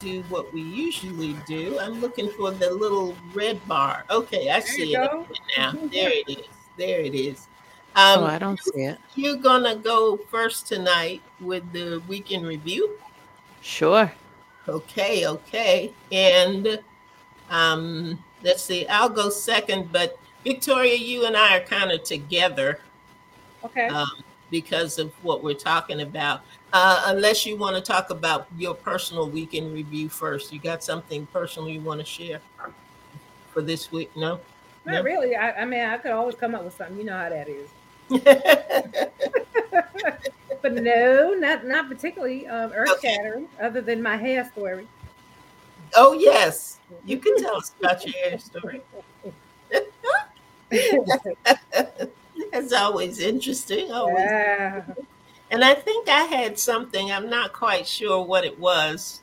do what we usually do. I'm looking for the little red bar. Okay, I see it now. There it is. There it is. Um, oh, I don't see it. You're gonna go first tonight with the weekend review. Sure. Okay, okay. And um, let's see, I'll go second, but Victoria, you and I are kind of together. Okay. Um, because of what we're talking about. Uh, unless you want to talk about your personal weekend review first. You got something personal you want to share for this week? No? Not no? really. I, I mean, I could always come up with something. You know how that is. but no, not not particularly um, earth shattering, okay. other than my hair story. Oh yes, you can tell us about your hair story. That's always interesting. Always. Yeah. And I think I had something. I'm not quite sure what it was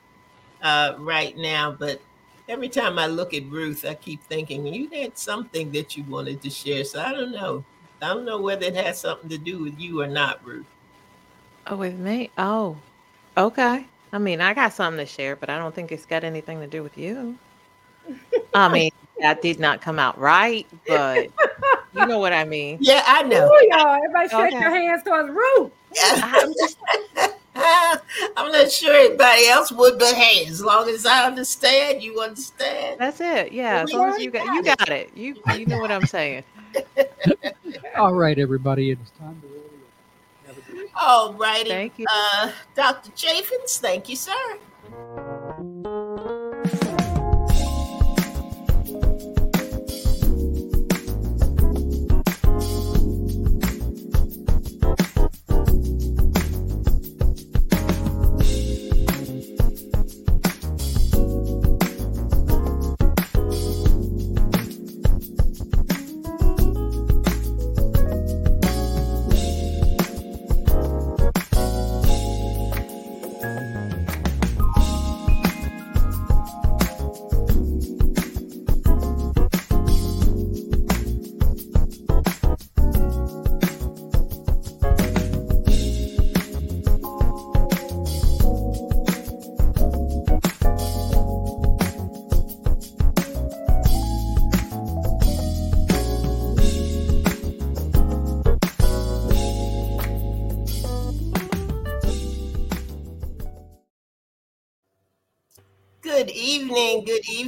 uh, right now, but every time I look at Ruth, I keep thinking you had something that you wanted to share. So I don't know. I don't know whether it has something to do with you or not, Ruth. Oh, with me? Oh, okay. I mean, I got something to share, but I don't think it's got anything to do with you. I mean, that did not come out right, but you know what I mean. Yeah, I know. Ooh, y'all, everybody shake okay. your hands towards Ruth. I'm, just, I'm not sure anybody else would, but hey, as long as I understand, you understand. That's it. Yeah, as long as you got you got it. You you know what I'm saying. All right, everybody, it's time to really. All righty. Thank you, uh, Dr. Chaffins. Thank you, sir.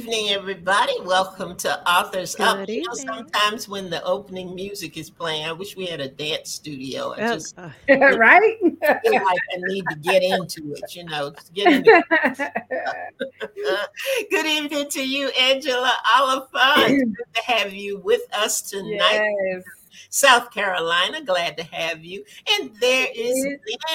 Evening, everybody. Welcome to Authors good Up. You know, sometimes when the opening music is playing, I wish we had a dance studio. I just uh, right. I feel like I need to get into it. You know, get into good evening to you, Angela Oliphant. Good to have you with us tonight. Yes. South Carolina. Glad to have you. And there is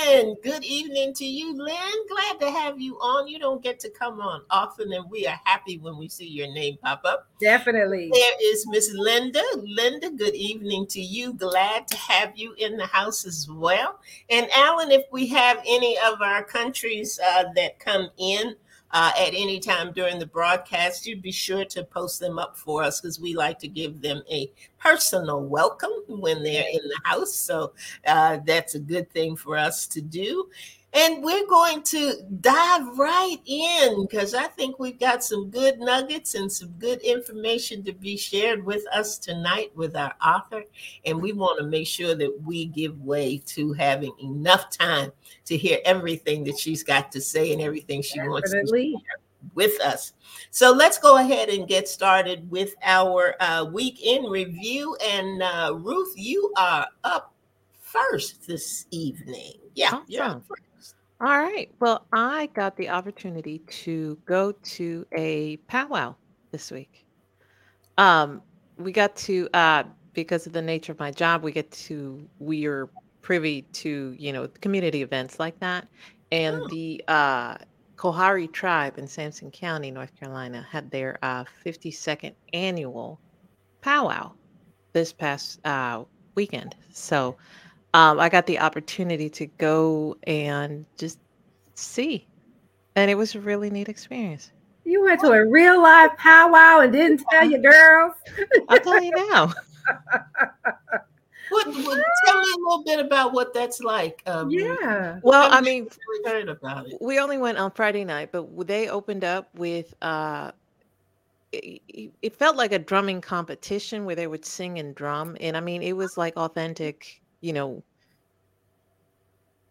Lynn. Good evening to you, Lynn. Glad to have you on. You don't get to come on often, and we are happy when we see your name pop up. Definitely. There is Miss Linda. Linda, good evening to you. Glad to have you in the house as well. And Alan, if we have any of our countries uh, that come in, uh, at any time during the broadcast, you'd be sure to post them up for us because we like to give them a personal welcome when they're in the house. So uh, that's a good thing for us to do. And we're going to dive right in because I think we've got some good nuggets and some good information to be shared with us tonight with our author. And we want to make sure that we give way to having enough time to hear everything that she's got to say and everything she Definitely. wants to share with us. So let's go ahead and get started with our uh, week in review. And uh, Ruth, you are up first this evening. Yeah, awesome. All right. Well, I got the opportunity to go to a powwow this week. Um, we got to uh, because of the nature of my job, we get to we are privy to you know community events like that, and Oh, the uh, Coharie tribe in Sampson County, North Carolina, had their uh, 52nd annual powwow this past uh, weekend. So um, I got the opportunity to go and just see, and it was a really neat experience. You went to a real live powwow and didn't tell your girls. I'll tell you now. What, what, tell me a little bit about what that's like. Um, Yeah. Well, I mean, never heard about it. we only went on Friday night, but they opened up with uh it, it it felt like a drumming competition where they would sing and drum and I mean it was like authentic, you know.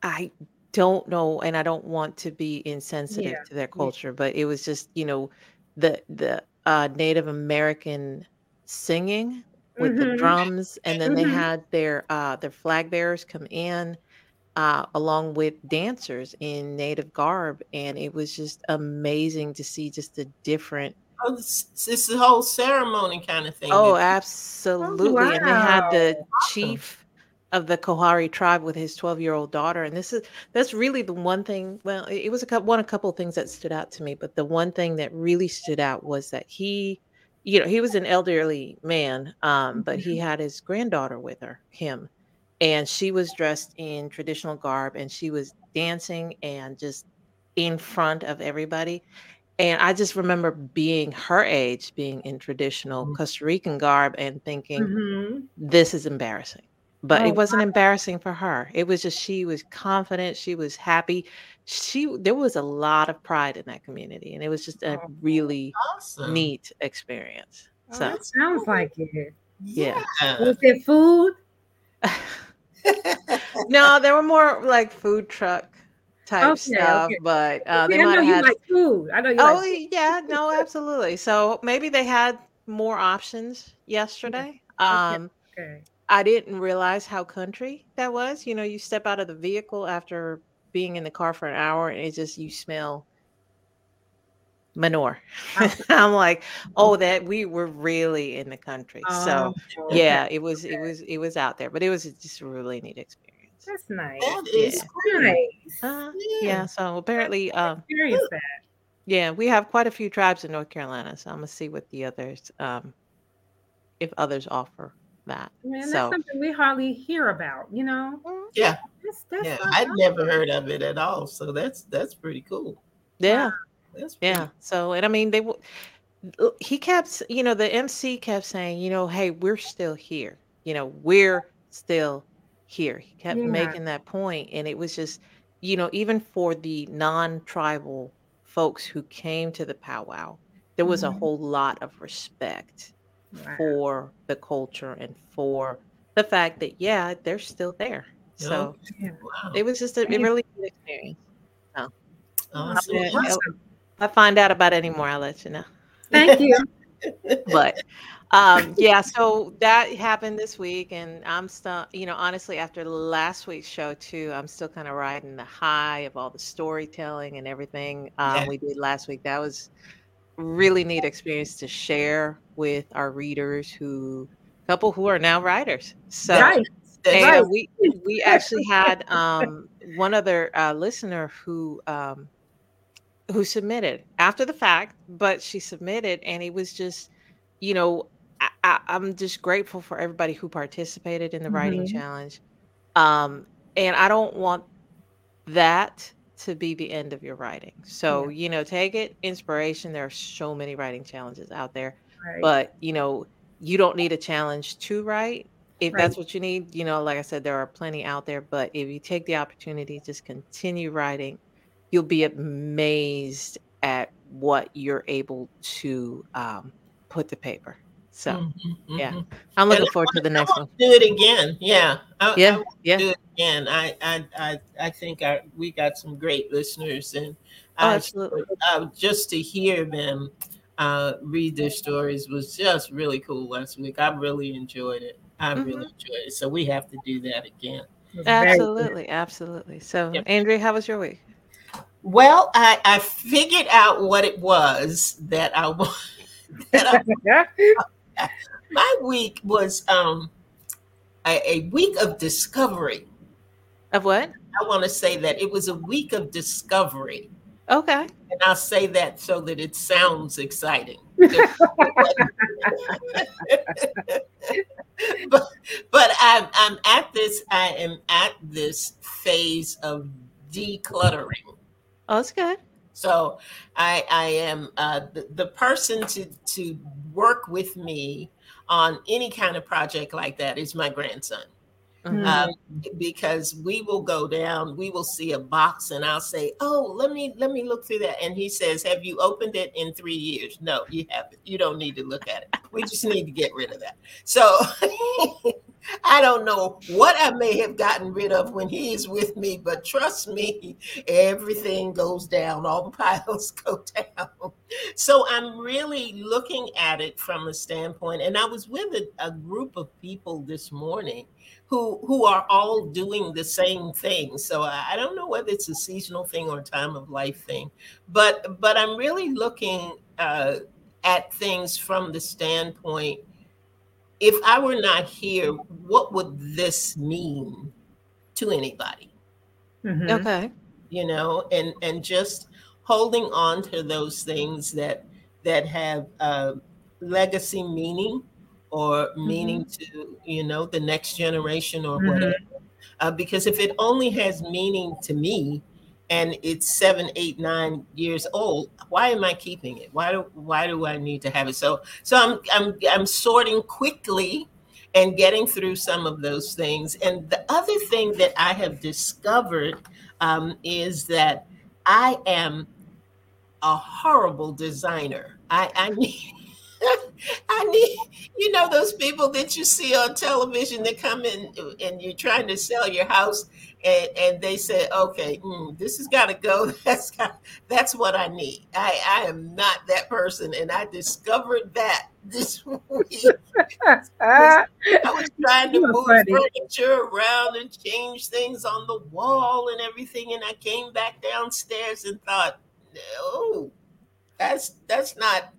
I don't know and I don't want to be insensitive Yeah. to their culture, but it was just, you know, the the uh Native American singing with the Mhm. drums and then they Mhm. had their uh their flag bearers come in uh, along with dancers in native garb, and it was just amazing to see just the different. Oh, this, it's the whole ceremony kind of thing. Oh, absolutely! And they had the chief of the Coharie tribe with his twelve-year-old daughter, and this is that's really the one thing. Well, it was a couple, one a couple of things that stood out to me, but the one thing that really stood out was that he, you know, he was an elderly man, um, but he had his granddaughter with her, him, and she was dressed in traditional garb and she was dancing and just in front of everybody and i just remember being her age being in traditional Mhm. costa rican garb and thinking Mhm. this is embarrassing but Oh, it wasn't embarrassing for her it was just she was confident she was happy she there was a lot of pride in that community and it was just a Oh. really awesome. neat experience Oh, so that's Sounds like it. Yeah. Was there food? no there were more like food truck type Okay, stuff okay. but uh, they See, I might know have you had like food. I know you Oh like yeah, no, absolutely. So maybe they had more options yesterday. Um, okay. I didn't realize how country that was. You know, you step out of the vehicle after being in the car for an hour, and it's just you smell manure. I'm like, oh, that we were really in the country. so Oh, yeah, it was, it was, it was out there, but it was just a really neat experience. That's nice. That is Yeah. Nice. Uh, Yeah. yeah. So apparently, um, Experience that. Yeah, we have quite a few tribes in North Carolina, so I'm gonna see what the others, um, if others offer that. Man, that's so something we hardly hear about, you know? Yeah, That's, that's yeah. I'd bad. never heard of it at all. So that's that's pretty cool. yeah, That's pretty yeah. So and I mean they, w- l- he kept, you know, the MC kept saying, you know, hey, we're still here. You know, we're still here. He kept Yeah. making that point, and it was just, you know, even for the non-tribal folks who came to the powwow, there was a Mhm. whole lot of respect Wow. for the culture and for the fact that yeah they're still there so Yeah. Wow. it was just a, Yeah. really good experience Awesome. Yeah, Awesome. if i find out about any more i'll let you know Thank you. but um yeah so that happened this week and i'm still you know honestly after last week's show too i'm still kind of riding the high of all the storytelling and everything um Yeah. we did last week that was really neat experience to share with our readers who couple who are now writers so right. Right. we we actually had um, one other uh, listener who um, who submitted after the fact, but she submitted, and it was just, you know, I, I'm just grateful for everybody who participated in the writing Mhm. challenge, um, and I don't want that to be the end of your writing. So you know, take it inspiration. There are so many writing challenges out there right. but you know you don't need a challenge to write if Right. that's what you need you know like i said there are plenty out there but if you take the opportunity just continue writing you'll be amazed at what you're able to um, put to paper so Mhm, yeah. mhm. i'm looking And I forward to the next want one do it again. Yeah. I, I yeah want to yeah do it again. I I I, I think our, we got some great listeners, and oh I, absolutely uh, just to hear them uh, read their stories was just really cool last week. I really enjoyed it. I Mhm. really enjoyed it. So we have to do that again. It was very good. absolutely absolutely so Yep. andrea how was your week Well, I, I figured out what it was that I wa- that I my week was um a, a week of discovery. of what I want to say that it was a week of discovery. okay And I'll say that so that it sounds exciting. but but I'm I'm at this I am at this phase of decluttering. oh that's good So I I am uh, the, the person to to work with me on any kind of project like that is my grandson. Mm-hmm. Um, because we will go down, we will see a box, and I'll say, "Oh, let me let me look through that." And he says, "Have you opened it in three years?" No, you haven't. You don't need to look at it. We just need to get rid of that. So I don't know what I may have gotten rid of when he is with me, but trust me, everything goes down. All the piles go down. So I'm really looking at it from a standpoint, and I was with a, a group of people this morning who who are all doing the same thing. So I don't know whether it's a seasonal thing or a time of life thing, but but I'm really looking uh, at things from the standpoint: if I were not here, what would this mean to anybody? Mm-hmm. Okay, you know, and and just holding on to those things that that have uh, legacy meaning or meaning mm-hmm. to you know the next generation or mm-hmm. whatever uh, because if it only has meaning to me and it's seven eight nine years old why am i keeping it? Why do why do i need to have it? So so i'm i'm i'm sorting quickly and getting through some of those things. And the other thing that i have discovered um, is that i am a horrible designer. I i need I need, you know, those people that you see on television that come in and you're trying to sell your house, and, and they say, "Okay, mm, this has got to go." That's got, that's what I need. I, I am not that person, and I discovered that this week. I was trying to move funny. furniture around and change things on the wall and everything, and I came back downstairs and thought, "No, that's that's not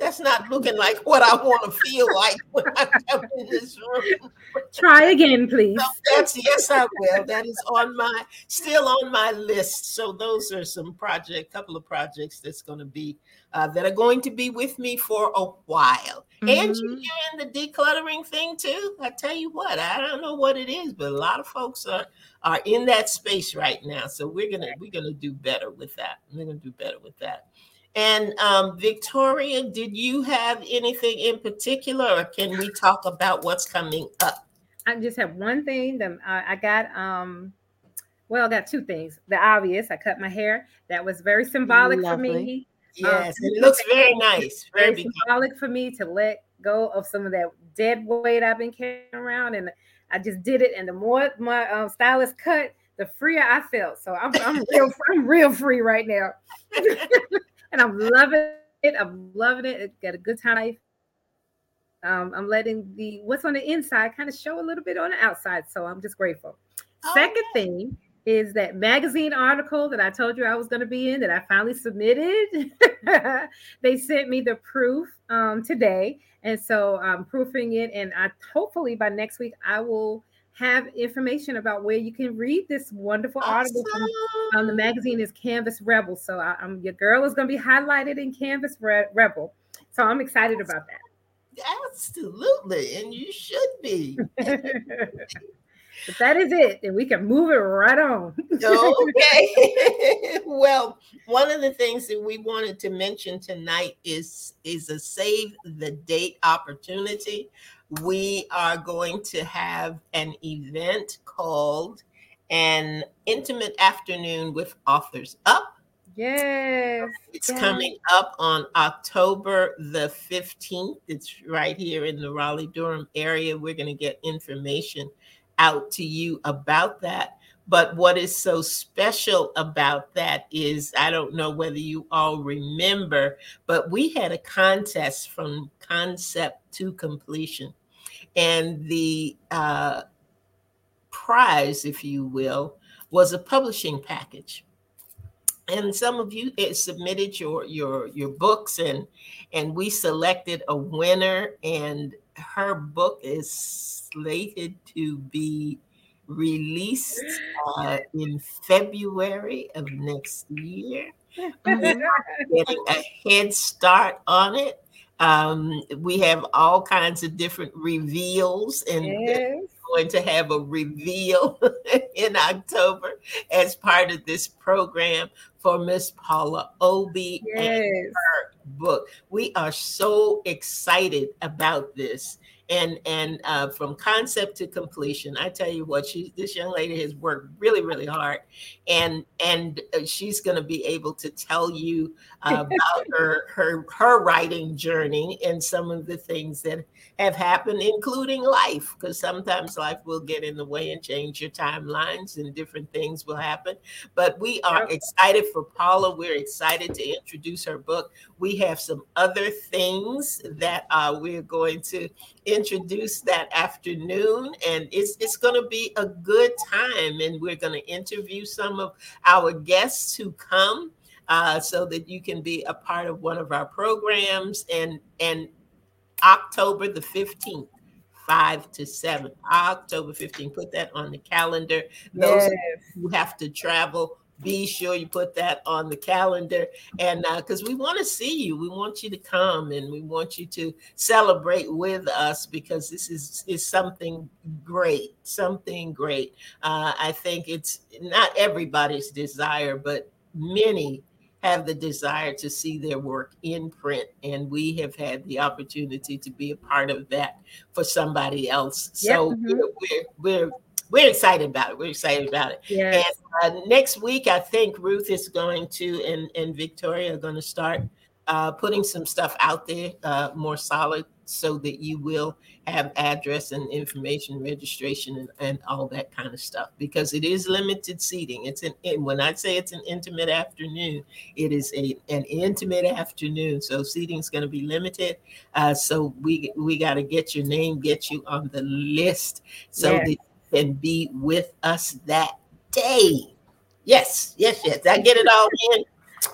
that's not looking like what I want to feel like when I come in this room. Try again, please. So that's yes, I will. That is on my still on my list. So those are some project, couple of projects that's going to be uh, that are going to be with me for a while. Mm-hmm. And you're in the decluttering thing too. I tell you what, I don't know what it is, but a lot of folks are are in that space right now. So we're gonna we're gonna do better with that. We're gonna do better with that. And um, Victoria, did you have anything in particular, or can we talk about what's coming up? I just have one thing that I, I got. Um, well, I got two things. The obvious, I cut my hair. That was very symbolic Lovely. for me. Yes, um, it looks very nice. Very, very symbolic for me to let go of some of that dead weight I've been carrying around, and I just did it. And the more my um, stylist cut, the freer I felt. So I'm, I'm real, I'm real free right now. and I'm loving it. I'm loving it. It got a good time. Um, I'm letting the what's on the inside kind of show a little bit on the outside. So I'm just grateful. Oh, Second thing is that magazine article that I told you I was going to be in that I finally submitted. they sent me the proof um, today, and so I'm proofing it. And I hopefully by next week I will have information about where you can read this wonderful awesome. article from um, the magazine is Canvas Rebel. So I, am your girl is going to be highlighted in Canvas Re- Rebel. So I'm excited about that. Absolutely, and you should be. but that is it, and we can move it right on. okay. well, one of the things that we wanted to mention tonight is is a save the date opportunity we are going to have an event called an intimate afternoon with authors up. Yes it's yes. coming up on october the 15th it's right here in the raleigh durham area. We're going to get information out to you about that. But what is so special about that is I don't know whether you all remember, but we had a contest from concept to completion and the uh, prize, if you will, was a publishing package. And some of you submitted your your your books, and and we selected a winner, and her book is slated to be released uh, in February of next year. getting a head start on it. Um, we have all kinds of different reveals, and yes. going to have a reveal in October as part of this program for Miss Paula Obi yes. and her book. We are so excited about this. And and uh, from concept to completion. I tell you what, she this young lady has worked really really hard, and and uh, she's going to be able to tell you uh, about her her her writing journey and some of the things that have happened, including life, because sometimes life will get in the way and change your timelines, and different things will happen. But we are excited for Paula. We're excited to introduce her book. We have some other things that uh, we're going to introduce that afternoon, and it's it's going to be a good time. And we're going to interview some of our guests who come. Uh, so that you can be a part of one of our programs and and October the 15th 5 to 7 october 15th put that on the calendar those Yes. who have to travel be sure you put that on the calendar. And because we want to see you. We want you to come and we want you to celebrate with us because this is is something great something great. Uh, i think it's not everybody's desire but many have the desire to see their work in print. And we have had the opportunity to be a part of that for somebody else. So Mhm. we're, we're we're we're excited about it we're excited about it Yes. uh, next week, I think Ruth is going to and, and Victoria are going to start uh, putting some stuff out there uh, more solid so that you will have address and information registration and, and all that kind of stuff because it is limited seating. It's an and when I say it's an intimate afternoon, it is a an intimate afternoon. So seating is going to be limited. Uh, so we we got to get your name, get you on the list so Yes. that can be with us that day. Yes, yes, yes. I get it all in.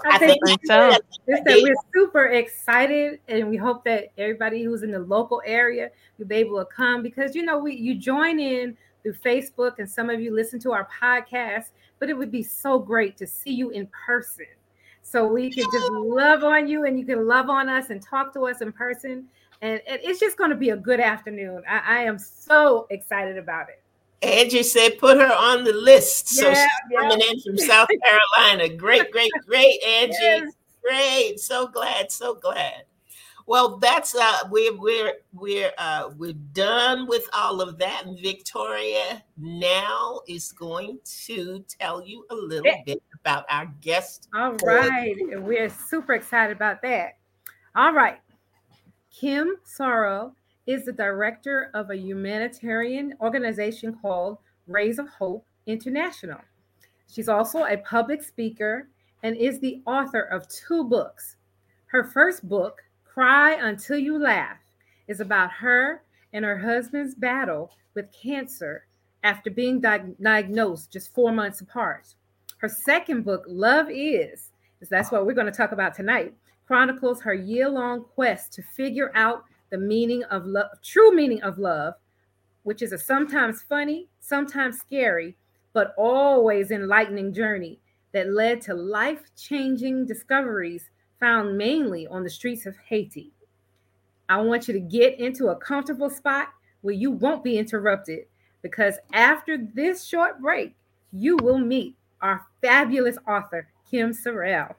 I think think so. Just that we're super excited, and we hope that everybody who's in the local area will be able to come because you know we you join in through Facebook, and some of you listen to our podcast. But it would be so great to see you in person, so we can just love on you, and you can love on us and talk to us in person. And it- it's just going to be a good afternoon. I, I am so excited about it. Angie said, put her on the list. So Yeah, she's yeah. coming in from South Carolina. Great, great, great, Angie. Yes. Great. So glad, so glad. Well, that's uh we're we're we're uh we're done with all of that. And Victoria now is going to tell you a little bit about our guest. All right. and We're super excited about that. All right. Kim Sorelle is the director of a humanitarian organization called Rays of Hope International. She's also a public speaker and is the author of two books. Her first book, Cry Until You Laugh, is about her and her husband's battle with cancer after being diag- diagnosed just four months apart. Her second book, Love Is, is that's what we're going to talk about tonight, chronicles her year-long quest to figure out the meaning of love, true meaning of love, which is a sometimes funny, sometimes scary, but always enlightening journey that led to life-changing discoveries found mainly on the streets of Haiti. I want you to get into a comfortable spot where you won't be interrupted because after this short break, you will meet our fabulous author, Kim Sorelle.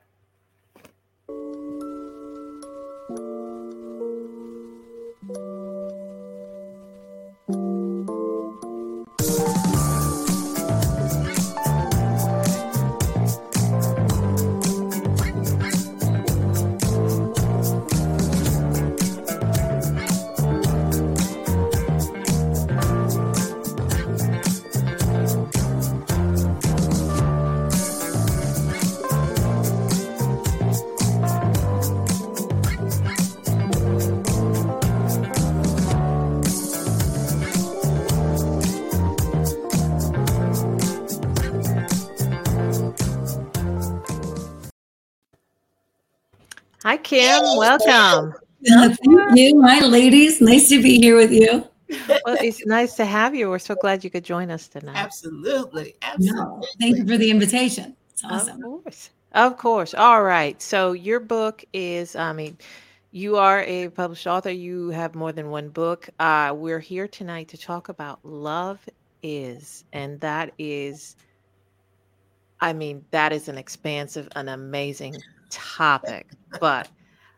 Kim. Welcome. Thank you. my ladies. Nice to be here with you. Well, it's nice to have you. We're so glad you could join us tonight. Absolutely. No, Absolutely. thank you for the invitation. It's Of awesome. course. Of course. All right. So your book is, I mean, you are a published author. You have more than one book. Uh, we're here tonight to talk about love is, and that is, I mean, that is an expansive, an amazing topic. But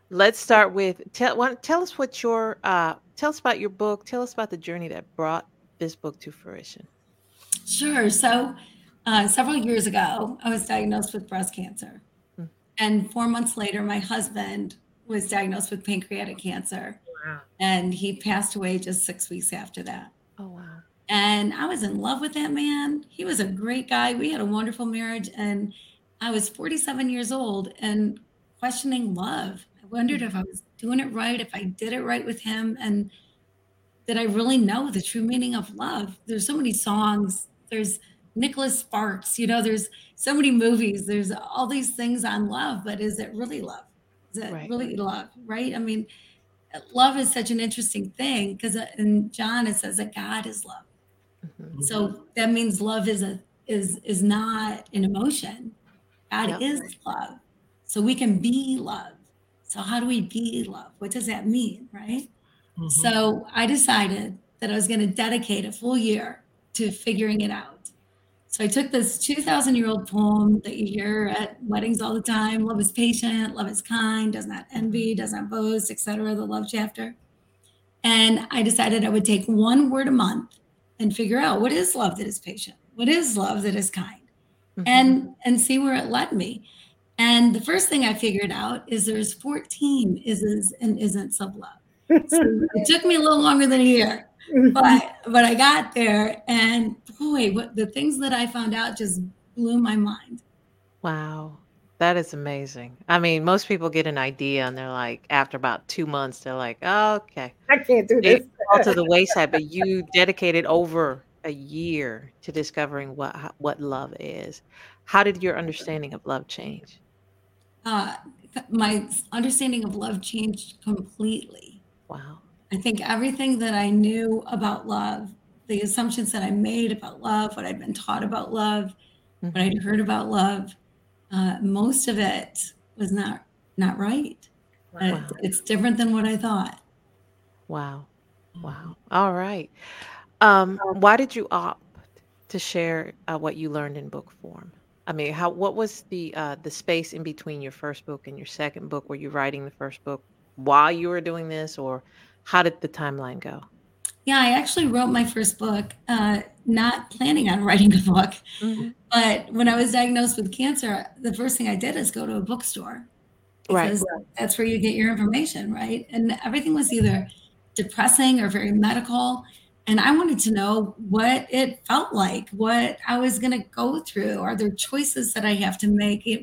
let's start with tell one, tell us what your uh, tell us about your book. Tell us about the journey that brought this book to fruition. Sure. So, uh, several years ago, I was diagnosed with breast cancer. Hmm. And four months later, my husband was diagnosed with pancreatic cancer. Wow. And he passed away just six weeks after that. Oh wow. And I was in love with that man. He was a great guy. We had a wonderful marriage. And I was 47 years old and questioning love. Wondered if I was doing it right, if I did it right with him. And did I really know the true meaning of love? There's so many songs. There's Nicholas Sparks, you know, there's so many movies. There's all these things on love, but is it really love? Is it Right. really love? Right? I mean, love is such an interesting thing because in John it says that God is love. Mhm. So that means love is a is is not an emotion. God Yep. is love. So we can be love. So how do we be love? What does that mean, right? Mhm. So I decided that I was going to dedicate a full year to figuring it out. So I took this 2,000 year old poem that you hear at weddings all the time love is patient, love is kind, does not envy, does not boast, etc. the love chapter. And I decided I would take one word a month and figure out what is love that is patient? What is love that is kind? Mhm. and and see where it led me. And the first thing I figured out is there's 14 is's and isn't of love. So it took me a little longer than a year, mm-hmm. but but I got there. And boy, what the things that I found out just blew my mind. Wow. That is amazing. I mean, most people get an idea and they're like, after about two months, they're like, oh, okay. I can't do They this. fall to the wayside, but you dedicated over a year to discovering what what love is. How did your understanding of love change? Uh, my understanding of love changed completely. Wow. I think everything that I knew about love, the assumptions that I made about love, what I'd been taught about love, what Mhm. I'd heard about love, uh, most of it was not not right. Wow. It's different than what I thought. Wow. Wow. All right. Um, why did you opt to share uh, what you learned in book form? I mean, how what was the uh, the space in between your first book and your second book? Were you writing the first book while you were doing this, or how did the timeline go? Yeah, I actually wrote my first book, uh, not planning on writing a book. Mhm. But when I was diagnosed with cancer, the first thing I did is go to a bookstore Right. that's where you get your information, right? And everything was either depressing or very medical. And I wanted to know what it felt like, what I was going to go through. Are there choices that I have to make? It,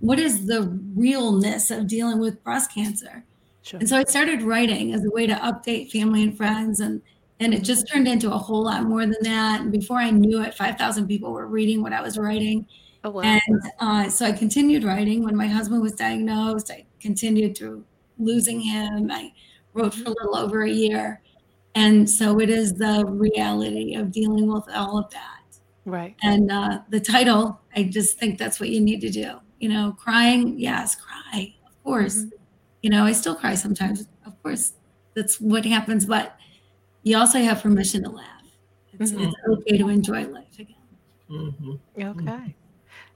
what is the realness of dealing with breast cancer? Sure. And so I started writing as a way to update family and friends and and it just turned into a whole lot more than that. And before I knew it, 5,000 people were reading what I was writing. Oh wow. And uh, so I continued writing. When my husband was diagnosed, I continued through losing him. I wrote for a little over a year. And so it is the reality of dealing with all of that. right. And uh, the title, I just think that's what you need to do. You know, crying, yes, cry, of course. Mhm. You know, I still cry sometimes. Of course, that's what happens. But you also have permission to laugh. It's, Mhm. it's okay to enjoy life again. Mhm. Okay.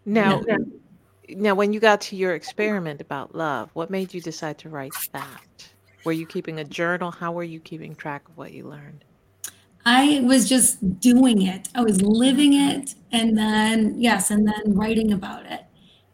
Now, now, when you got to your experiment about love, what made you decide to write that? Were you keeping a journal? How were you keeping track of what you learned? I was just doing it. I was living it and then yes, and then writing about it.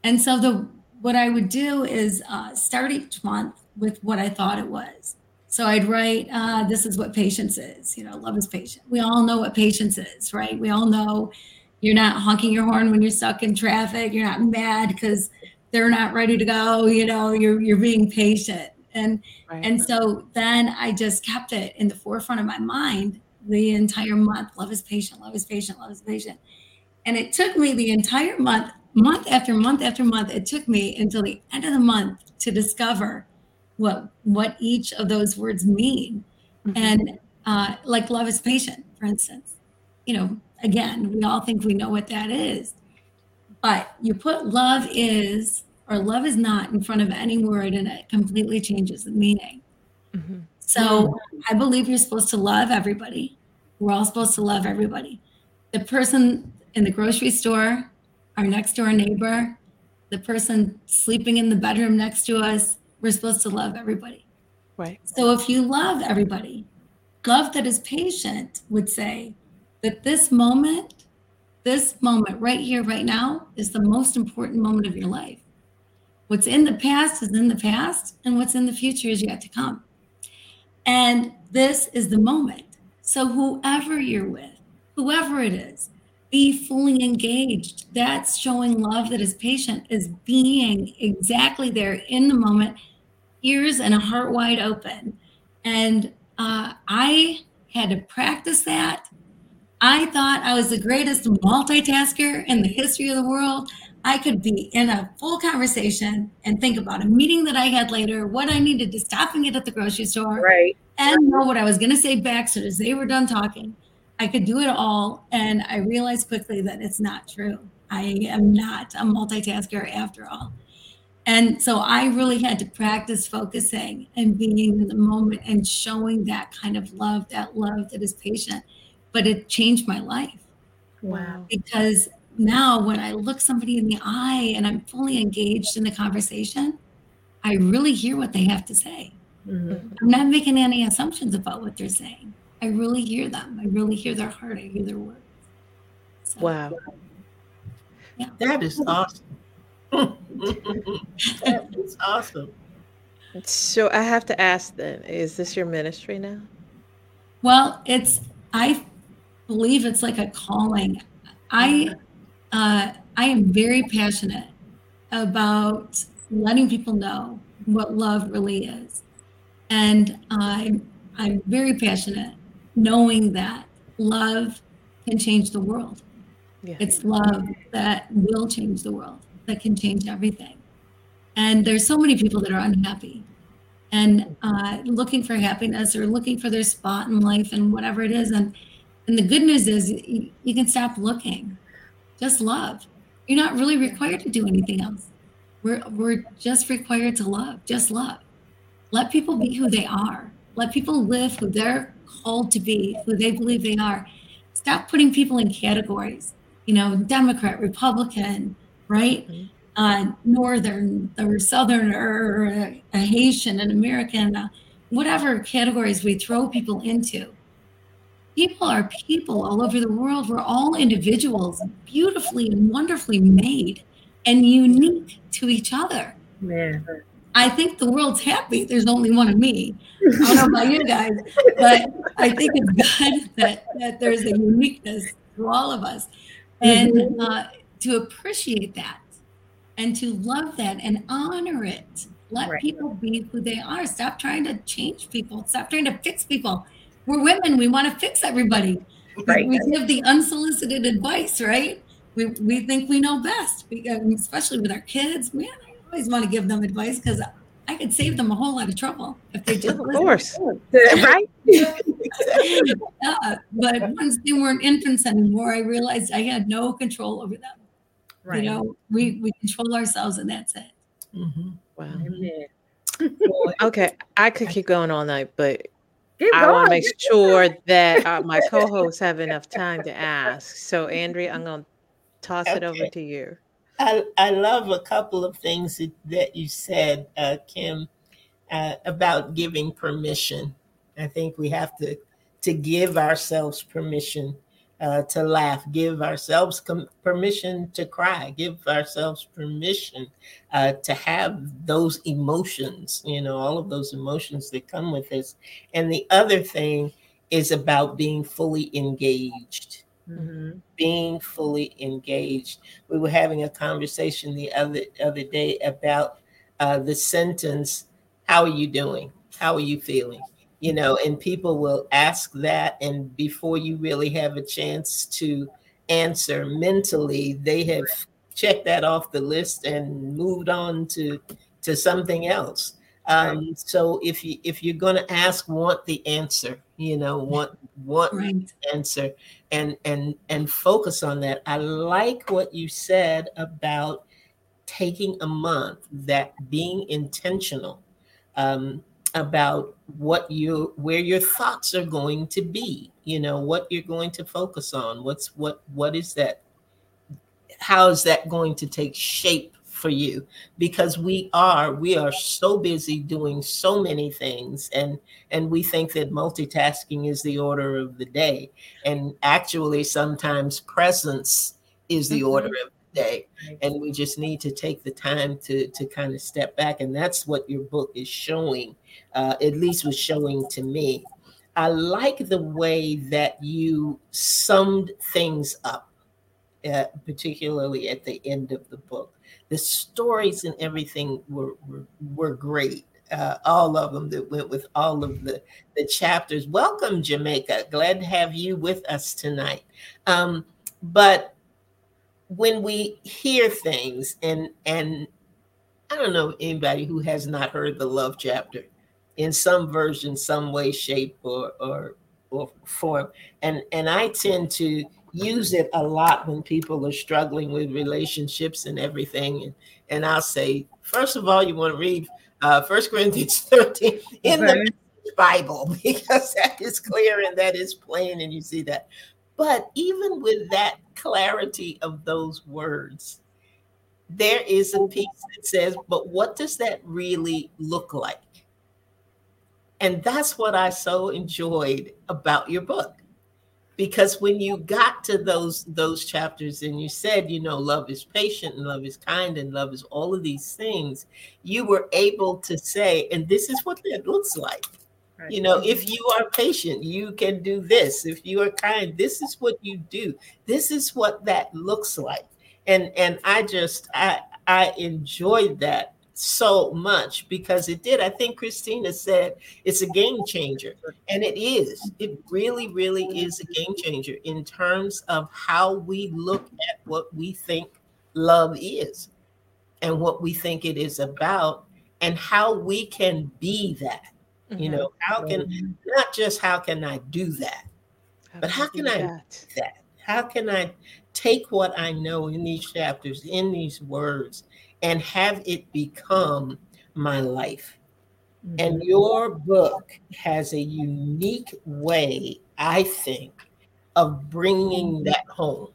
And so the what I would do is uh, start each month with what I thought it was. So I'd write, uh, "This is what patience is." You know, love is patient. We all know what patience is, right? We all know you're not honking your horn when you're stuck in traffic. You're not mad because they're not ready to go. You know, you're you're being patient. And Right. and so then I just kept it in the forefront of my mind the entire month. Love is patient, love is patient, love is patient. And it took me the entire month, month after month after month, it took me until the end of the month to discover what what each of those words mean. Mhm. And uh, like love is patient, for instance. You know, again, we all think we know what that is. But you put love is or love is not in front of any word and it completely changes the meaning. Mhm. So I believe you're supposed to love everybody. We're all supposed to love everybody. The person in the grocery store, our next door neighbor, the person sleeping in the bedroom next to us, we're supposed to love everybody. Right. So if you love everybody, love that is patient would say that this moment, this moment right here, right now, is the most important moment of your life. What's in the past is in the past, and what's in the future is yet to come. And this is the moment. So, whoever you're with, whoever it is, be fully engaged. That's showing love that is patient, is being exactly there in the moment, ears and a heart wide open. And uh, I had to practice that. I thought I was the greatest multitasker in the history of the world. I could be in a full conversation and think about a meeting that I had later, what I needed to stop and get at the grocery store, Right. and know what I was going to say back so as they were done talking. I could do it all. And I realized quickly that it's not true. I am not a multitasker after all. And so I really had to practice focusing and being in the moment and showing that kind of love, that love that is patient. But it changed my life Wow. because now when I look somebody in the eye and I'm fully engaged in the conversation, I really hear what they have to say. Mhm. I'm not making any assumptions about what they're saying. I really hear them. I really hear their heart. I hear their words. So, Wow. That is awesome. that is awesome. So I have to ask then, is this your ministry now? Well, it's I believe it's like a calling. I uh, I am very passionate about letting people know what love really is, and I'm I'm very passionate knowing that love can change the world. Yeah. It's love that will change the world, that can change everything. And there's so many people that are unhappy and uh, looking for happiness or looking for their spot in life and whatever it is. And and the good news is you, you can stop looking. Just love. You're not really required to do anything else. We're we're just required to love. Just love. Let people be who they are. Let people live who they're called to be, who they believe they are. Stop putting people in categories. You know, Democrat, Republican, right? uh, Northern or Southern or a, a Haitian, an American, uh, whatever categories we throw people into. People are people all over the world. We're all individuals, beautifully and wonderfully made and unique to each other. Man. I think the world's happy. There's only one of me. I don't know about you guys, but I think it's good that, that there's a uniqueness to all of us. And uh, to appreciate that and to love that and honor it. Let Right. people be who they are. Stop trying to change people. Stop trying to fix people. We're women. We want to fix everybody. We- Right. We give the unsolicited advice, right? We, we think we know best, We- uh, especially with our kids. Man, I always want to give them advice because I could save them a whole lot of trouble if they just Of listen. course. right? Yeah, but once they weren't infants anymore, I realized I had no control over them. Right. You know, we we control ourselves, and that's it. Mhm. Wow. Amen. Okay, I could keep going all night, but Keep I want to make sure that uh, my co-hosts have enough time to ask. So, Andrea, I'm going to toss it over to you. I, I love a couple of things that, that you said, uh, Kim, uh, about giving permission. I think we have to to give ourselves permission uh, to laugh, give ourselves com- permission to cry, give ourselves permission uh, to have those emotions. You know, all of those emotions that come with this. And the other thing is about being fully engaged Mhm. being fully engaged. We were having a conversation the other other day about uh, the sentence, "How are you doing? How are you feeling?" You know, and people will ask that, and before you really have a chance to answer mentally, they have checked that off the list and moved on to to something else. Um, so if you if you're going to ask, want the answer. You know, want want Right. answer and and and focus on that i like what you said about taking a month that being intentional um, about what you where your thoughts are going to be you know what you're going to focus on what's what what is that how is that going to take shape for you because we are we are so busy doing so many things and and we think that multitasking is the order of the day and actually sometimes presence is the mm-hmm. order of the day and we just need to take the time to to kind of step back and that's what your book is showing uh, at least was showing to me i like the way that you summed things up uh, particularly at the end of the book. The stories and everything were were, were great. Uh, all of them that went with all of the the chapters. Welcome, Jamaica. Glad to have you with us tonight. Um, but when we hear things and and I don't know anybody who has not heard the love chapter in some version, some way, shape, or or or form. And and I tend to use it a lot when people are struggling with relationships and everything. And, and I'll say, first of all, you want to read uh, First Corinthians 13 in the Bible because that is clear and that is plain, and you see that. But even with that clarity of those words, there is a piece that says, but what does that really look like? And that's what I so enjoyed about your book. Because when you got to those those chapters and you said you know love is patient and love is kind and love is all of these things you were able to say and this is what that looks like. Right. you know if you are patient you can do this. If you are kind this is what you do. This is what that looks like. And and i just i i enjoyed that so much because it did. I think Christina said it's a game changer, and it is. It really, really is a game changer in terms of how we look at what we think love is and what we think it is about, and how we can be that. Mm-hmm. You know, how can not just how can I do that, how but how can I that? that? How can I take what I know in these chapters, in these words, and have it become my life. Mm-hmm. And your book has a unique way, I think, of bringing that home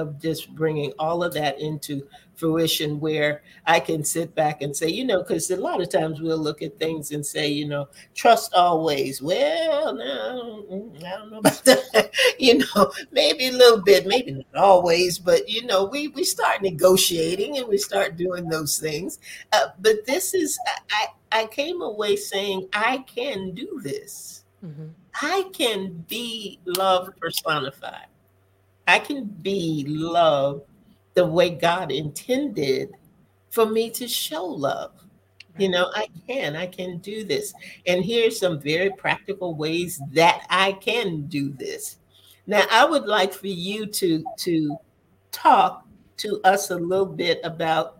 of just bringing all of that into fruition where I can sit back and say, you know, because a lot of times we'll look at things and say, you know, trust always. Well, no, I don't know about that. you know, maybe a little bit, maybe not always, but you know, we we start negotiating and we start doing those things. Uh, but this is, I I came away saying, I can do this. Mm-hmm. I can be love personified. I can be love the way God intended for me to show love. You know, I can, I can do this. And here's some very practical ways that I can do this. Now, I would like for you to to talk to us a little bit about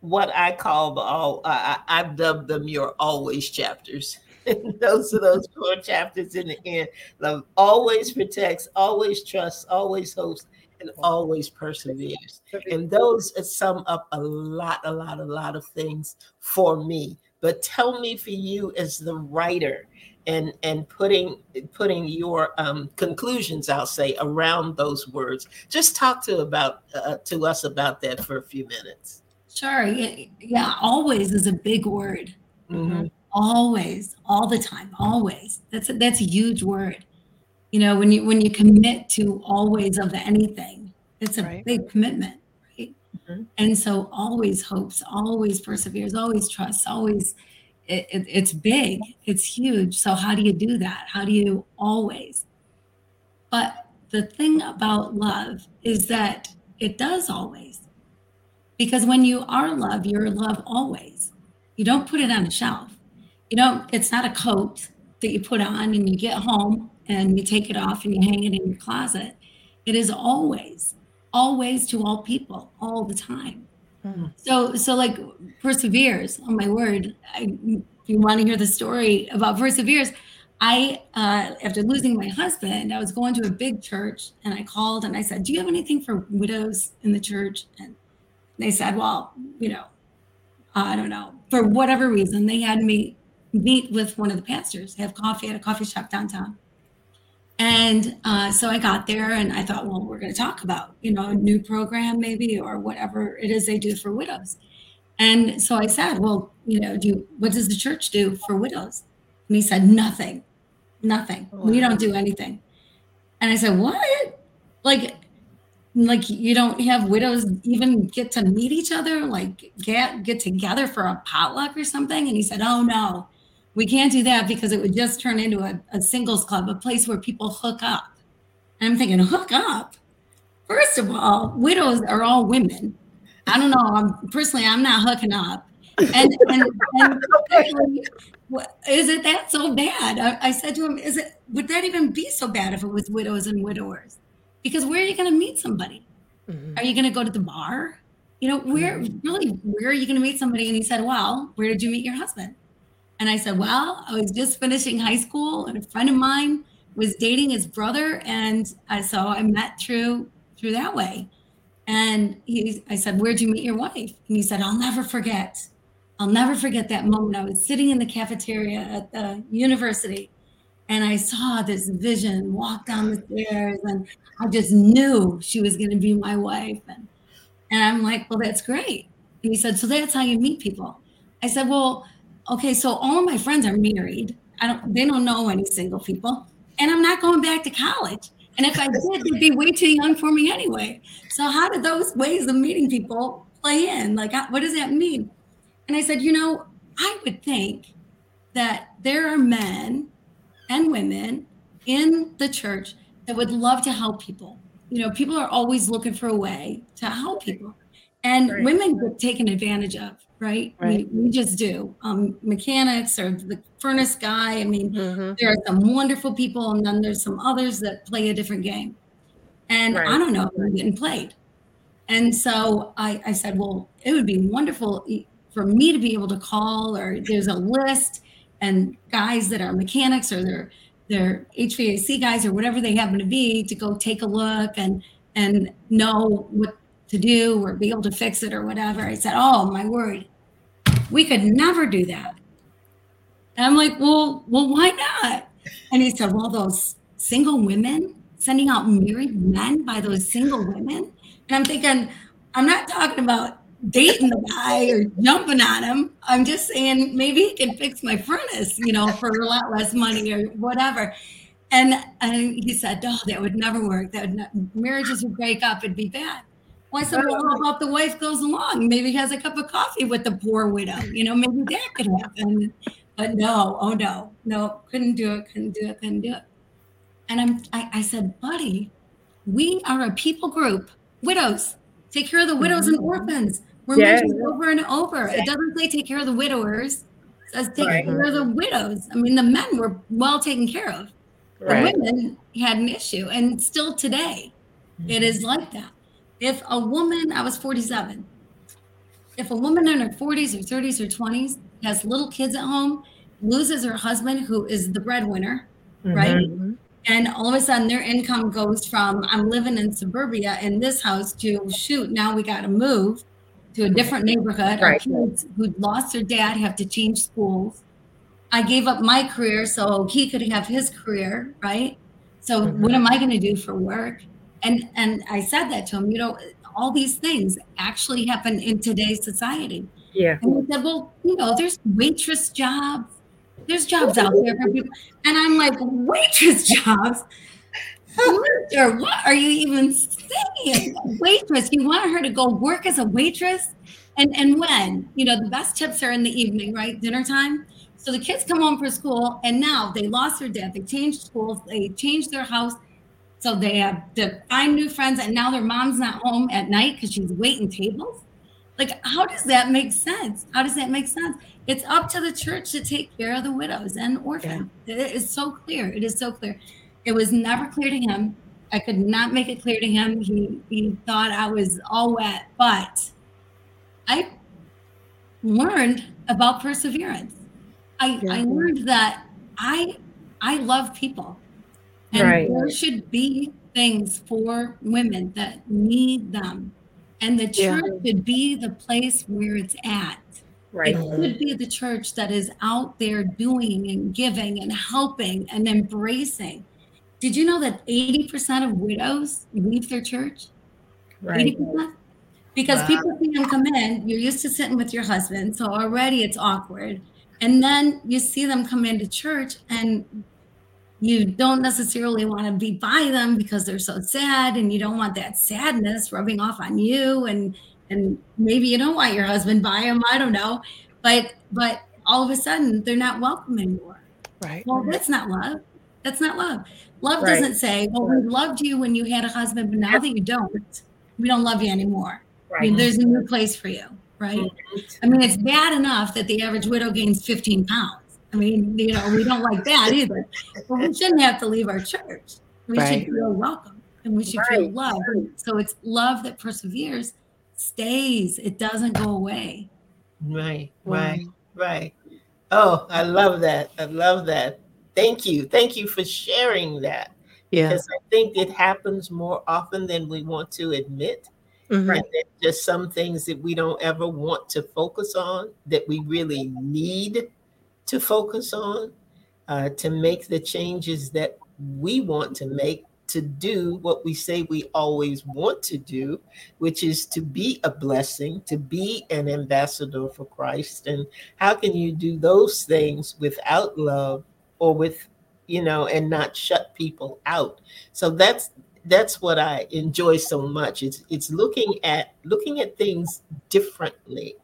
what I call the all I, I've dubbed them your always chapters. those are those four chapters in the end. Love always protects, always trusts, always hopes, and always perseveres. And those sum up a lot, a lot, a lot of things for me. But tell me for you as the writer and and putting putting your um, conclusions, I'll say, around those words. Just talk to about uh, to us about that for a few minutes. Sure. Yeah, always is a big word. Mm-hmm always all the time always. That's a, that's a huge word. You know when you when you commit to always of anything it's a right. big commitment right? Mm-hmm. and so always hopes always perseveres always trusts always it, it, it's big it's huge. So how do you do that? How do you always? But the thing about love is that it does always. Because when you are love you're love always. You don't put it on a shelf you know, it's not a coat that you put on and you get home and you take it off and you hang it in your closet. It is always, always to all people, all the time. Mm. So, so like perseveres. Oh my word! I, if you want to hear the story about perseveres, I, uh, after losing my husband, I was going to a big church and I called and I said, "Do you have anything for widows in the church?" And they said, "Well, you know, I don't know. For whatever reason, they had me meet with one of the pastors, have coffee at a coffee shop downtown. And uh, so I got there and I thought, well, we're going to talk about, you know, a new program maybe or whatever it is they do for widows. And so I said, Well, you know, do you, what does the church do for widows? And he said, Nothing, nothing. We don't do anything. And I said, What? Like, like you don't have widows even get to meet each other, like get get together for a potluck or something? And he said, Oh no, we can't do that because it would just turn into a, a singles club, a place where people hook up. And I'm thinking, hook up? First of all, widows are all women. I don't know. I'm personally, I'm not hooking up. And and, and is it that so bad? I, I said to him, is it would that even be so bad if it was widows and widowers? Because where are you going to meet somebody? Mhm. Are you going to go to the bar? You know, where really where are you going to meet somebody? And he said, Well, where did you meet your husband? And I said, Well, I was just finishing high school, and a friend of mine was dating his brother, and I, so I met through through that way. And he, I said, Where'd you meet your wife? And he said, I'll never forget. I'll never forget that moment. I was sitting in the cafeteria at the university and I saw this vision walk down the stairs and I just knew she was going to be my wife. And, and I'm like, well, that's great. And he said, so that's how you meet people. I said, well, okay, so all of my friends are married. I don't, they don't know any single people. And I'm not going back to college. And if I did, they'd be way too young for me anyway. So how do those ways of meeting people play in? Like, what does that mean? And I said, you know, I would think that there are men and women in the church that would love to help people. You know, people are always looking for a way to help people. And Right. women get taken advantage of, right? Right. We, we just do. Um, mechanics or the furnace guy. I mean, Mhm. there are some wonderful people, and then there's some others that play a different game. And I don't know if they're getting played. And so I, I said, well, it would be wonderful for me to be able to call, or there's a list, and guys that are mechanics or they're they're HVAC guys or whatever they happen to be to go take a look and and know what to do or be able to fix it or whatever. I said, oh my word, we could never do that. And I'm like, well, well, why not? And he said, well, those single women sending out married men by those single women. And I'm thinking, I'm not talking about dating the guy or jumping on him. I'm just saying maybe he can fix my furnace, you know, for a lot less money or whatever. And, and he said, oh, that would never work. That would not, marriages would break up. It'd be bad. I said, well, about the wife goes along? Maybe has a cup of coffee with the poor widow. You know, maybe that could happen. But no, oh no, no, couldn't do it, couldn't do it, couldn't do it. And I'm, I, I said, buddy, we are a people group, widows. Take care of the widows and mm-hmm. orphans. We're Yeah. mentioned over and over. It doesn't say take care of the widowers. It says take Right. care of the widows. I mean, the men were well taken care of. The Right. women had an issue, and still today, it is mm-hmm. like that. If a woman, I was 47, if a woman in her 40s or 30s or 20s has little kids at home, loses her husband, who is the breadwinner, right? Mhm. And all of a sudden, their income goes from I'm living in suburbia in this house to shoot, now we got to move to a different neighborhood. Our kids who lost their dad have to change schools. I gave up my career so he could have his career, right? So Mhm. what am I going to do for work? And and I said that to him. You know, all these things actually happen in today's society. Yeah. And he said, Well, you know, there's waitress jobs. There's jobs out there for people. And I'm like, Waitress jobs? Sister, what are you even saying? Waitress, you want her to go work as a waitress? And and when? You know, the best tips are in the evening, right? Dinner time. So the kids come home from school and now they lost their dad. They changed schools, they changed their house. So they have to find new friends, and now their mom's not home at night because she's waiting tables. Like, how does that make sense? How does that make sense? It's up to the church to take care of the widows and orphans. It is so clear. It is so clear. It was never clear to him. I could not make it clear to him. He he thought I was all wet, but I learned about perseverance. I, I learned that I I love people. And Right. there should be things for women that need them. And the Yeah. church should be the place where it's at. Right. It should be the church that is out there doing and giving and helping and embracing. Did you know that 80% of widows leave their church? Right. 80%? because Wow. people see them come in. You're used to sitting with your husband, so already it's awkward. And then you see them come into church, and you don't necessarily want to be by them because they're so sad, and you don't want that sadness rubbing off on you, and and maybe you don't want your husband by them. I don't know, but but all of a sudden they're not welcome anymore. Right. Well, that's not love. That's not love. Love Right. doesn't say, "Well, we loved you when you had a husband, but now that you don't, we don't love you anymore." I mean, Right. there's a new place for you, right? Mm-hmm. I mean, it's bad enough that the average widow gains 15 pounds. I mean, you know, we don't like that either. But we shouldn't have to leave our church. We Right. should feel welcome and we should feel Right. loved. So it's love that perseveres, stays. It doesn't go away. Right, right, right. Oh, I love that. I love that. Thank you. Thank you for sharing that. Yeah. Because I think it happens more often than we want to admit. Mhm. And there's just some things that we don't ever want to focus on that we really need to focus on uh, to make the changes that we want to make to do what we say we always want to do, which is to be a blessing, to be an ambassador for Christ. And how can you do those things without love or with, you know, and not shut people out? So that's that's what I enjoy so much. It's it's looking at looking at things differently,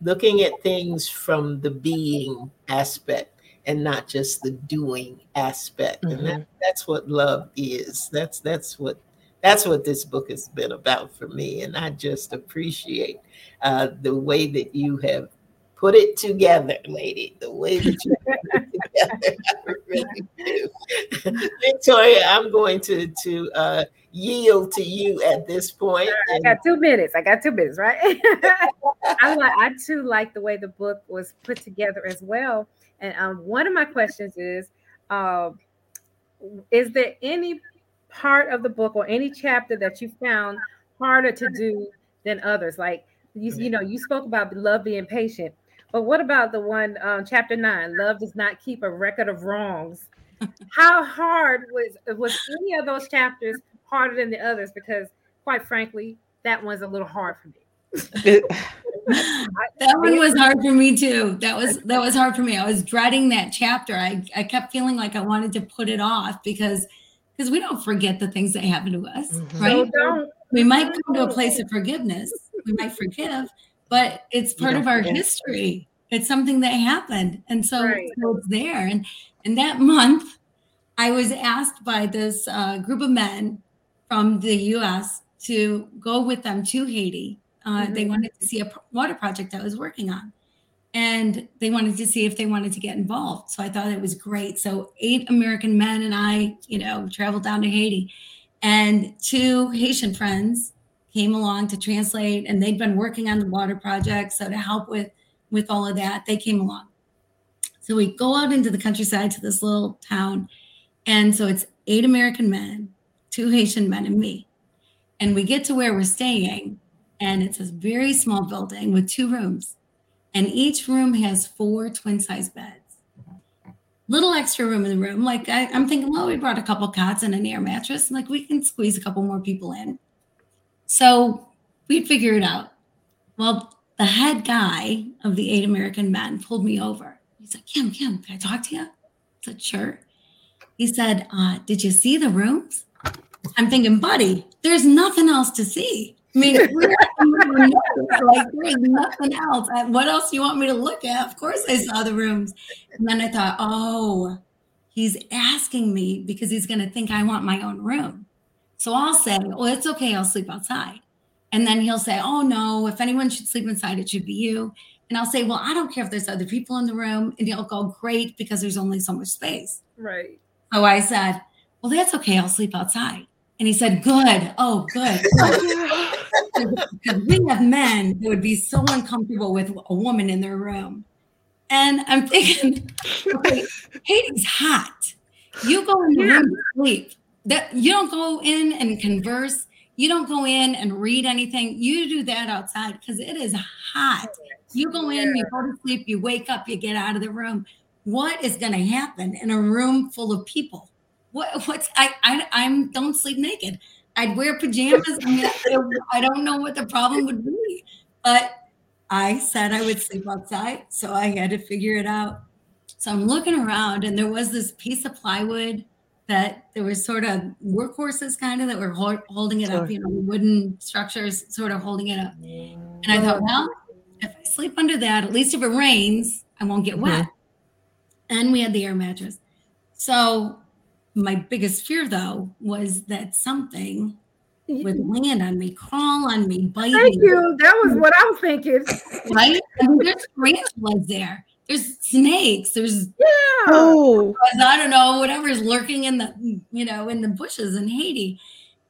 looking at things from the being aspect and not just the doing aspect. And that, that's what love is. That's that's what that's what this book has been about for me. And I just appreciate uh, the way that you have put it together, lady. The way that you put it together, I really do. Victoria, I'm going to to uh, yield to you at this point. I got two minutes. I got two minutes, right? I like. I too like the way the book was put together as well. And um, one of my questions is, um, is there any part of the book or any chapter that you found harder to do than others? Like you, you know, you spoke about love being patient, but what about the one, um, chapter nine? Love does not keep a record of wrongs. How hard was was any of those chapters harder than the others? Because quite frankly, that one's a little hard for me. that one was hard for me too. That was that was hard for me. I was dreading that chapter. I, I kept feeling like I wanted to put it off because because we don't forget the things that happen to us, Mhm. right? So don't we might come to a place of forgiveness. We might forgive, but it's part of our forget. history. It's something that happened, and so, Right. so it's there. And and that month, I was asked by this uh, group of men from the U.S. to go with them to Haiti. Uh, They Mhm. wanted to see a water project I was working on, and they wanted to see if they wanted to get involved. So I thought it was great. So eight American men and I, you know, traveled down to Haiti, and two Haitian friends came along to translate, and they'd been working on the water project. So to help with with all of that, they came along. So we go out into the countryside to this little town, and so it's eight American men, two Haitian men, and me. And we get to where we're staying, and it's this very small building with two rooms, and each room has four twin size beds. Little extra room in the room. Like I, I'm thinking, well, we brought a couple cots and an air mattress. Like we can squeeze a couple more people in. So we'd figure it out. Well, the head guy of the eight American men pulled me over. He's like, Kim, Kim, can I talk to you? I said, sure. He said, uh, did you see the rooms? I'm thinking, buddy, there's nothing else to see. I mean, like there's nothing else. Uh, what else do you want me to look at? Of course, I saw the rooms, and then I thought, oh, he's asking me because he's going to think I want my own room. So I'll say, well, it's okay. I'll sleep outside. And then he'll say, oh, no, if anyone should sleep inside, it should be you. And I'll say, well, I don't care if there's other people in the room. And he'll go, great, because there's only so much space. right. So I said, well, that's okay. I'll sleep outside. And he said, good. Oh, good. good." Because we have men that would be so uncomfortable with a woman in their room. And I'm thinking, okay, Haiti's hot. You go in the room to sleep. That you don't go in and converse. You don't go in and read anything. You do that outside because it is hot. You go in, you go to sleep, you wake up, you get out of the room. What is going to happen in a room full of people? What what's I I I'm don't sleep naked. I'd wear pajamas. I mean, I don't, I don't know what the problem would be, but I said I would sleep outside, so I had to figure it out. So I'm looking around, and there was this piece of plywood that there was sort of workhorses kind of that were hol- holding it Sure. up, you know, wooden structures sort of holding it up. And I thought, well, if I sleep under that, at least if it rains, I won't get mm-hmm. wet. And we had the air mattress. So my biggest fear though was that something would land on me, crawl on me, bite Thank me. you. That was what I was thinking. Right? I mean, there's tarantulas there. There's snakes. There's Yeah. Oh, I don't know, whatever's lurking in the, you know, in the bushes in Haiti.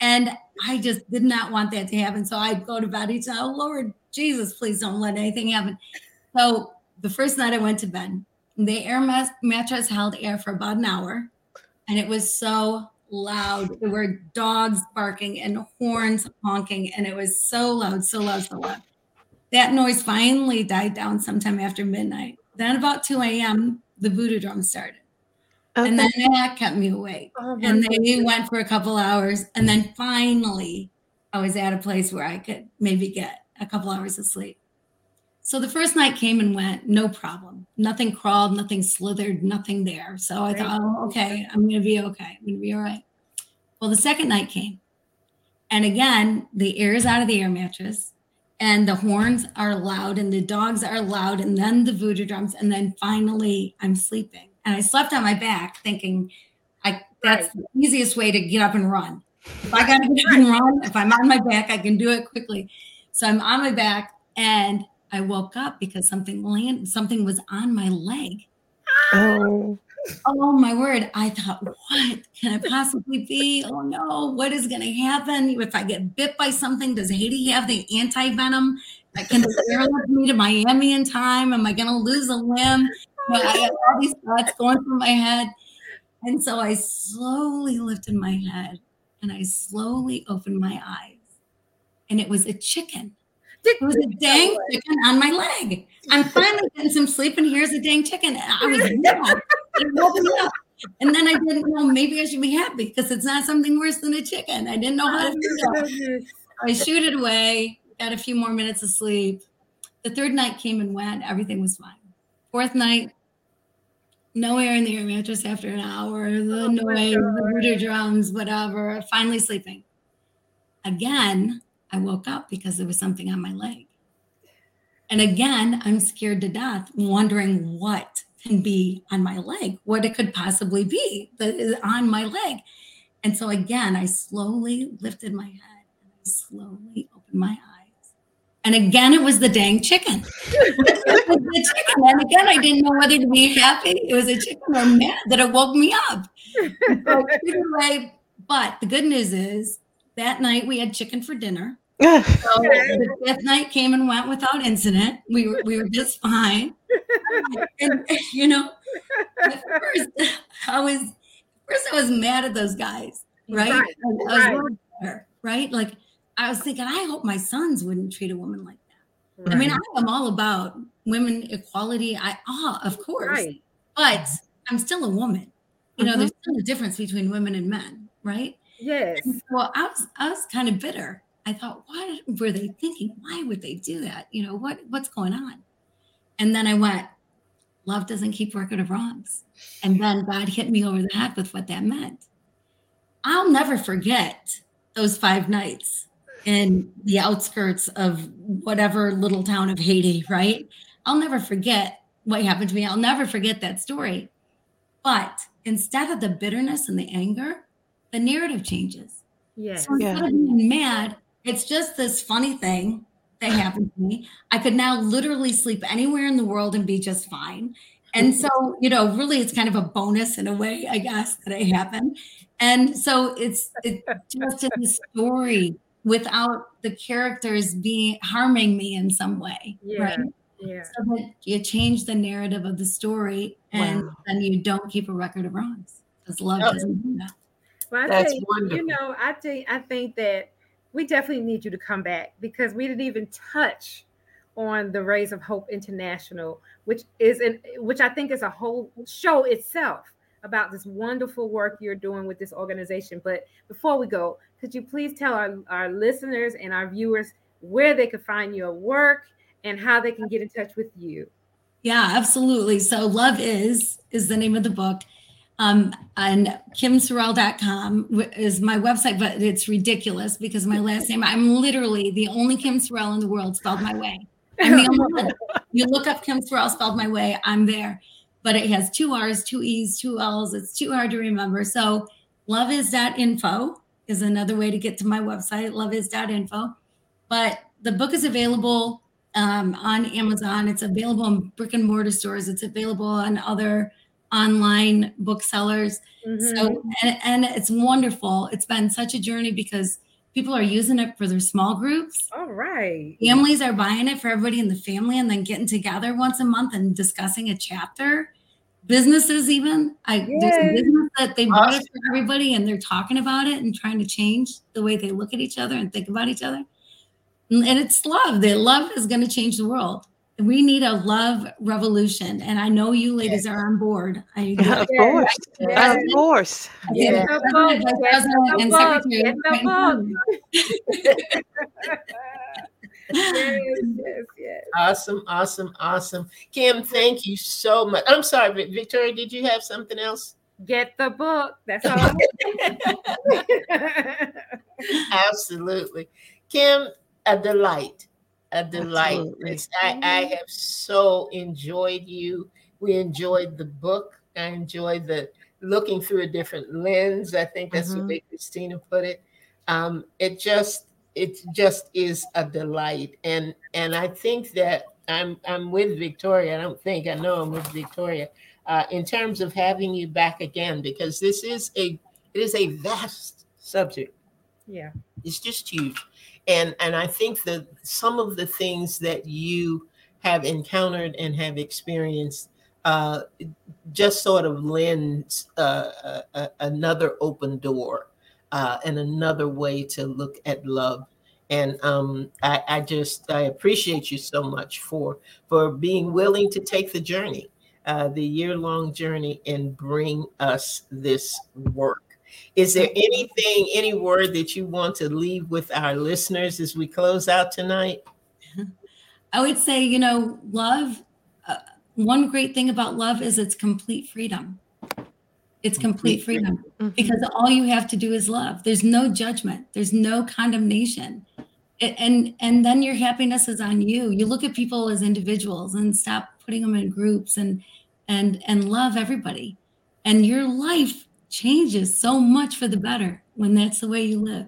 And I just did not want that to happen. So I'd go to bed each night, oh Lord Jesus, please don't let anything happen. So the first night I went to bed, the air mattress held air for about an hour. And it was so loud. There were dogs barking and horns honking. And it was so loud, so loud, so loud. That noise finally died down sometime after midnight. Then about 2 a.m., the voodoo drum started. okay. And then that kept me awake. Oh And then we goodness. went for a couple hours. And then finally, I was at a place where I could maybe get a couple hours of sleep. So the first night came and went, no problem. Nothing crawled, nothing slithered, nothing there. So I thought, oh, okay, I'm going to be okay. I'm going to be all right. Well, the second night came. And again, the air is out of the air mattress and the horns are loud and the dogs are loud and then the voodoo drums. And then finally, I'm sleeping. And I slept on my back thinking, I, that's the easiest way to get up and run. If I got to get up and run, if I'm on my back, I can do it quickly. So I'm on my back and I woke up because something land something was on my leg. oh, Oh my word. I thought, what can it possibly be? Oh no, what is gonna happen? If I get bit by something, does Haiti have the anti-venom? Can they airlift me to Miami in time? Am I gonna lose a limb? But I had all these thoughts going through my head. And so I slowly lifted my head and I slowly opened my eyes. And it was a chicken. It was a dang chicken on my leg. I'm finally getting some sleep, and here's a dang chicken. And I was mad. It woke me up. And then I didn't know maybe I should be happy because it's not something worse than a chicken. I didn't know how to feel. Goodness. I shoot it away, got a few more minutes of sleep. The third night came and went, everything was fine. Fourth night, no air in the air mattress after an hour, the Oh noise, the God. drums, whatever, finally sleeping. Again, I woke up because there was something on my leg. And again, I'm scared to death, wondering what can be on my leg, what it could possibly be that is on my leg. And so again, I slowly lifted my head and I slowly opened my eyes. And again, it was the dang chicken. the chicken. And again, I didn't know whether to be happy. It was a chicken or mad that it woke me up. So either way, but the good news is that night we had chicken for dinner. So the fifth night came and went without incident. We were we were just fine. And you know, at first I was first I was mad at those guys, right? Right, I, I was right. her, right? Like I was thinking, I hope my sons wouldn't treat a woman like that. I mean, I am all about women equality. I ah, of course, right. but I'm still a woman. You know, Mhm. there's still a difference between women and men, right? Yes. Well, I was I was kind of bitter. I thought, what were they thinking? Why would they do that? You know, what what's going on? And then I went, love doesn't keep record of wrongs. And then God hit me over the head with what that meant. I'll never forget those five nights in the outskirts of whatever little town of Haiti, right? I'll never forget what happened to me. I'll never forget that story. But instead of the bitterness and the anger, the narrative changes. Yes. So instead Yeah. of being mad, it's just this funny thing that happened to me. I could now literally sleep anywhere in the world and be just fine. And so, you know, really it's kind of a bonus in a way, I guess, that it happened. And so it's it's just a story without the characters being harming me in some way. Yeah. Right. Yeah. So that you change the narrative of the story and Wow. then you don't keep a record of wrongs. Because love Oh. doesn't do that. Well, I That's think, wonderful. You know, I think I think that we definitely need you to come back because we didn't even touch on the Rays of Hope International, which is an which I think is a whole show itself about this wonderful work you're doing with this organization. But before we go, could you please tell our, our listeners and our viewers where they could find your work and how they can get in touch with you? Yeah, absolutely. So Love Is is the name of the book. Um, and kimsorelle.com is my website, but it's ridiculous because my last name, I'm literally the only Kim Sorelle in the world spelled my way. I'm the only one. You look up Kim Sorelle spelled my way, I'm there. But it has two R's, two E's, two L's. It's too hard to remember. So loveis.info is another way to get to my website, loveis.info. But the book is available um, on Amazon. It's available in brick and mortar stores. It's available on other online booksellers. Mm-hmm. So, and, and it's wonderful. It's been such a journey because people are using it for their small groups. All right. Families are buying it for everybody in the family and then getting together once a month and discussing a chapter. Businesses, even. I there's a business that they bought awesome. it for everybody and they're talking about it and trying to change the way they look at each other and think about each other. And it's love. That love is going to change the world we need a love revolution and i know you ladies are on board I, yeah, of course yes. of course yeah. and secretary yes, yes, yes. Awesome, awesome, awesome. Kim, thank you so much. I'm sorry, Victoria, did you have something else? Get the book. That's all. Absolutely. Kim, a delight a delight. I, I have so enjoyed you. We enjoyed the book. I enjoyed the looking through a different lens. I think that's mm-hmm. the way Christina put it. Um, it just it just is a delight, and and I think that I'm I'm with Victoria. I don't think I know I'm with Victoria uh, in terms of having you back again because this is a it is a vast subject. Yeah, it's just huge. And and i think that some of the things that you have encountered and have experienced uh, just sort of lends uh, another open door uh, and another way to look at love. And um, I, I, just I appreciate you so much for for being willing to take the journey, uh, the year long journey, and bring us this work. Is there anything, any word that you want to leave with our listeners as we close out tonight? I would say, you know, love, uh, one great thing about love is it's complete freedom. It's complete freedom mm-hmm. because all you have to do is love. There's no judgment, there's no condemnation. And and then your happiness is on you. You look at people as individuals and stop putting them in groups and and and love everybody. And your life changes so much for the better when that's the way you live.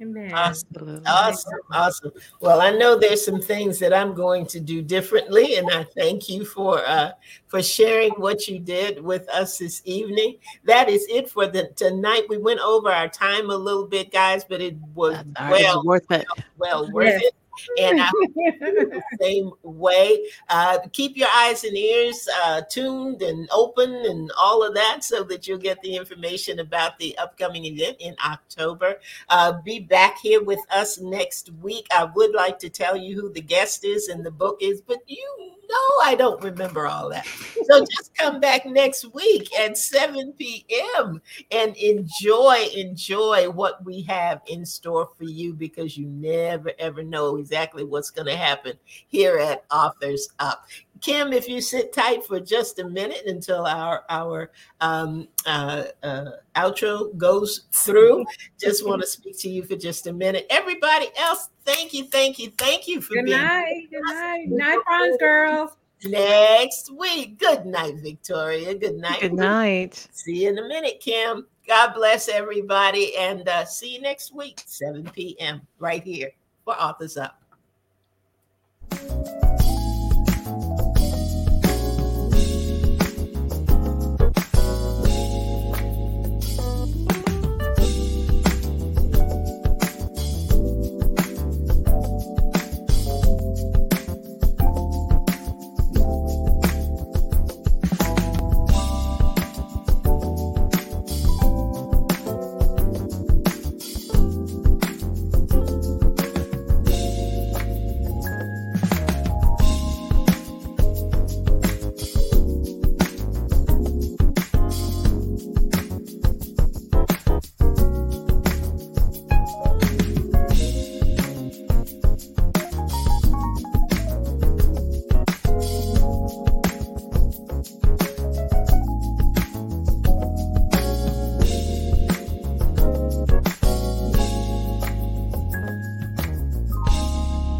Amen. Awesome. Awesome. Awesome. Well, I know there's some things that I'm going to do differently, and I thank you for uh, for sharing what you did with us this evening. That is it for the tonight. We went over our time a little bit, guys, but it was well worth it. Well worth yes. it and I the same way. Uh, keep your eyes and ears uh, tuned and open and all of that so that you'll get the information about the upcoming event in October. Uh, be back here with us next week. I would like to tell you who the guest is and the book is, but you know I don't remember all that. So just come back next week at 7 p.m. and enjoy, enjoy what we have in store for you because you never ever know exactly what's going to happen here at Authors Up. Kim, if you sit tight for just a minute until our our um, uh, uh, outro goes through, just want to speak to you for just a minute. Everybody else, thank you, thank you, thank you for good being. Night, good night, good night, Bronze girls. Next week. Good night, Victoria. Good night. Good night. See you in a minute, Kim. God bless everybody, and uh, see you next week, 7 p.m. right here for Authors Up.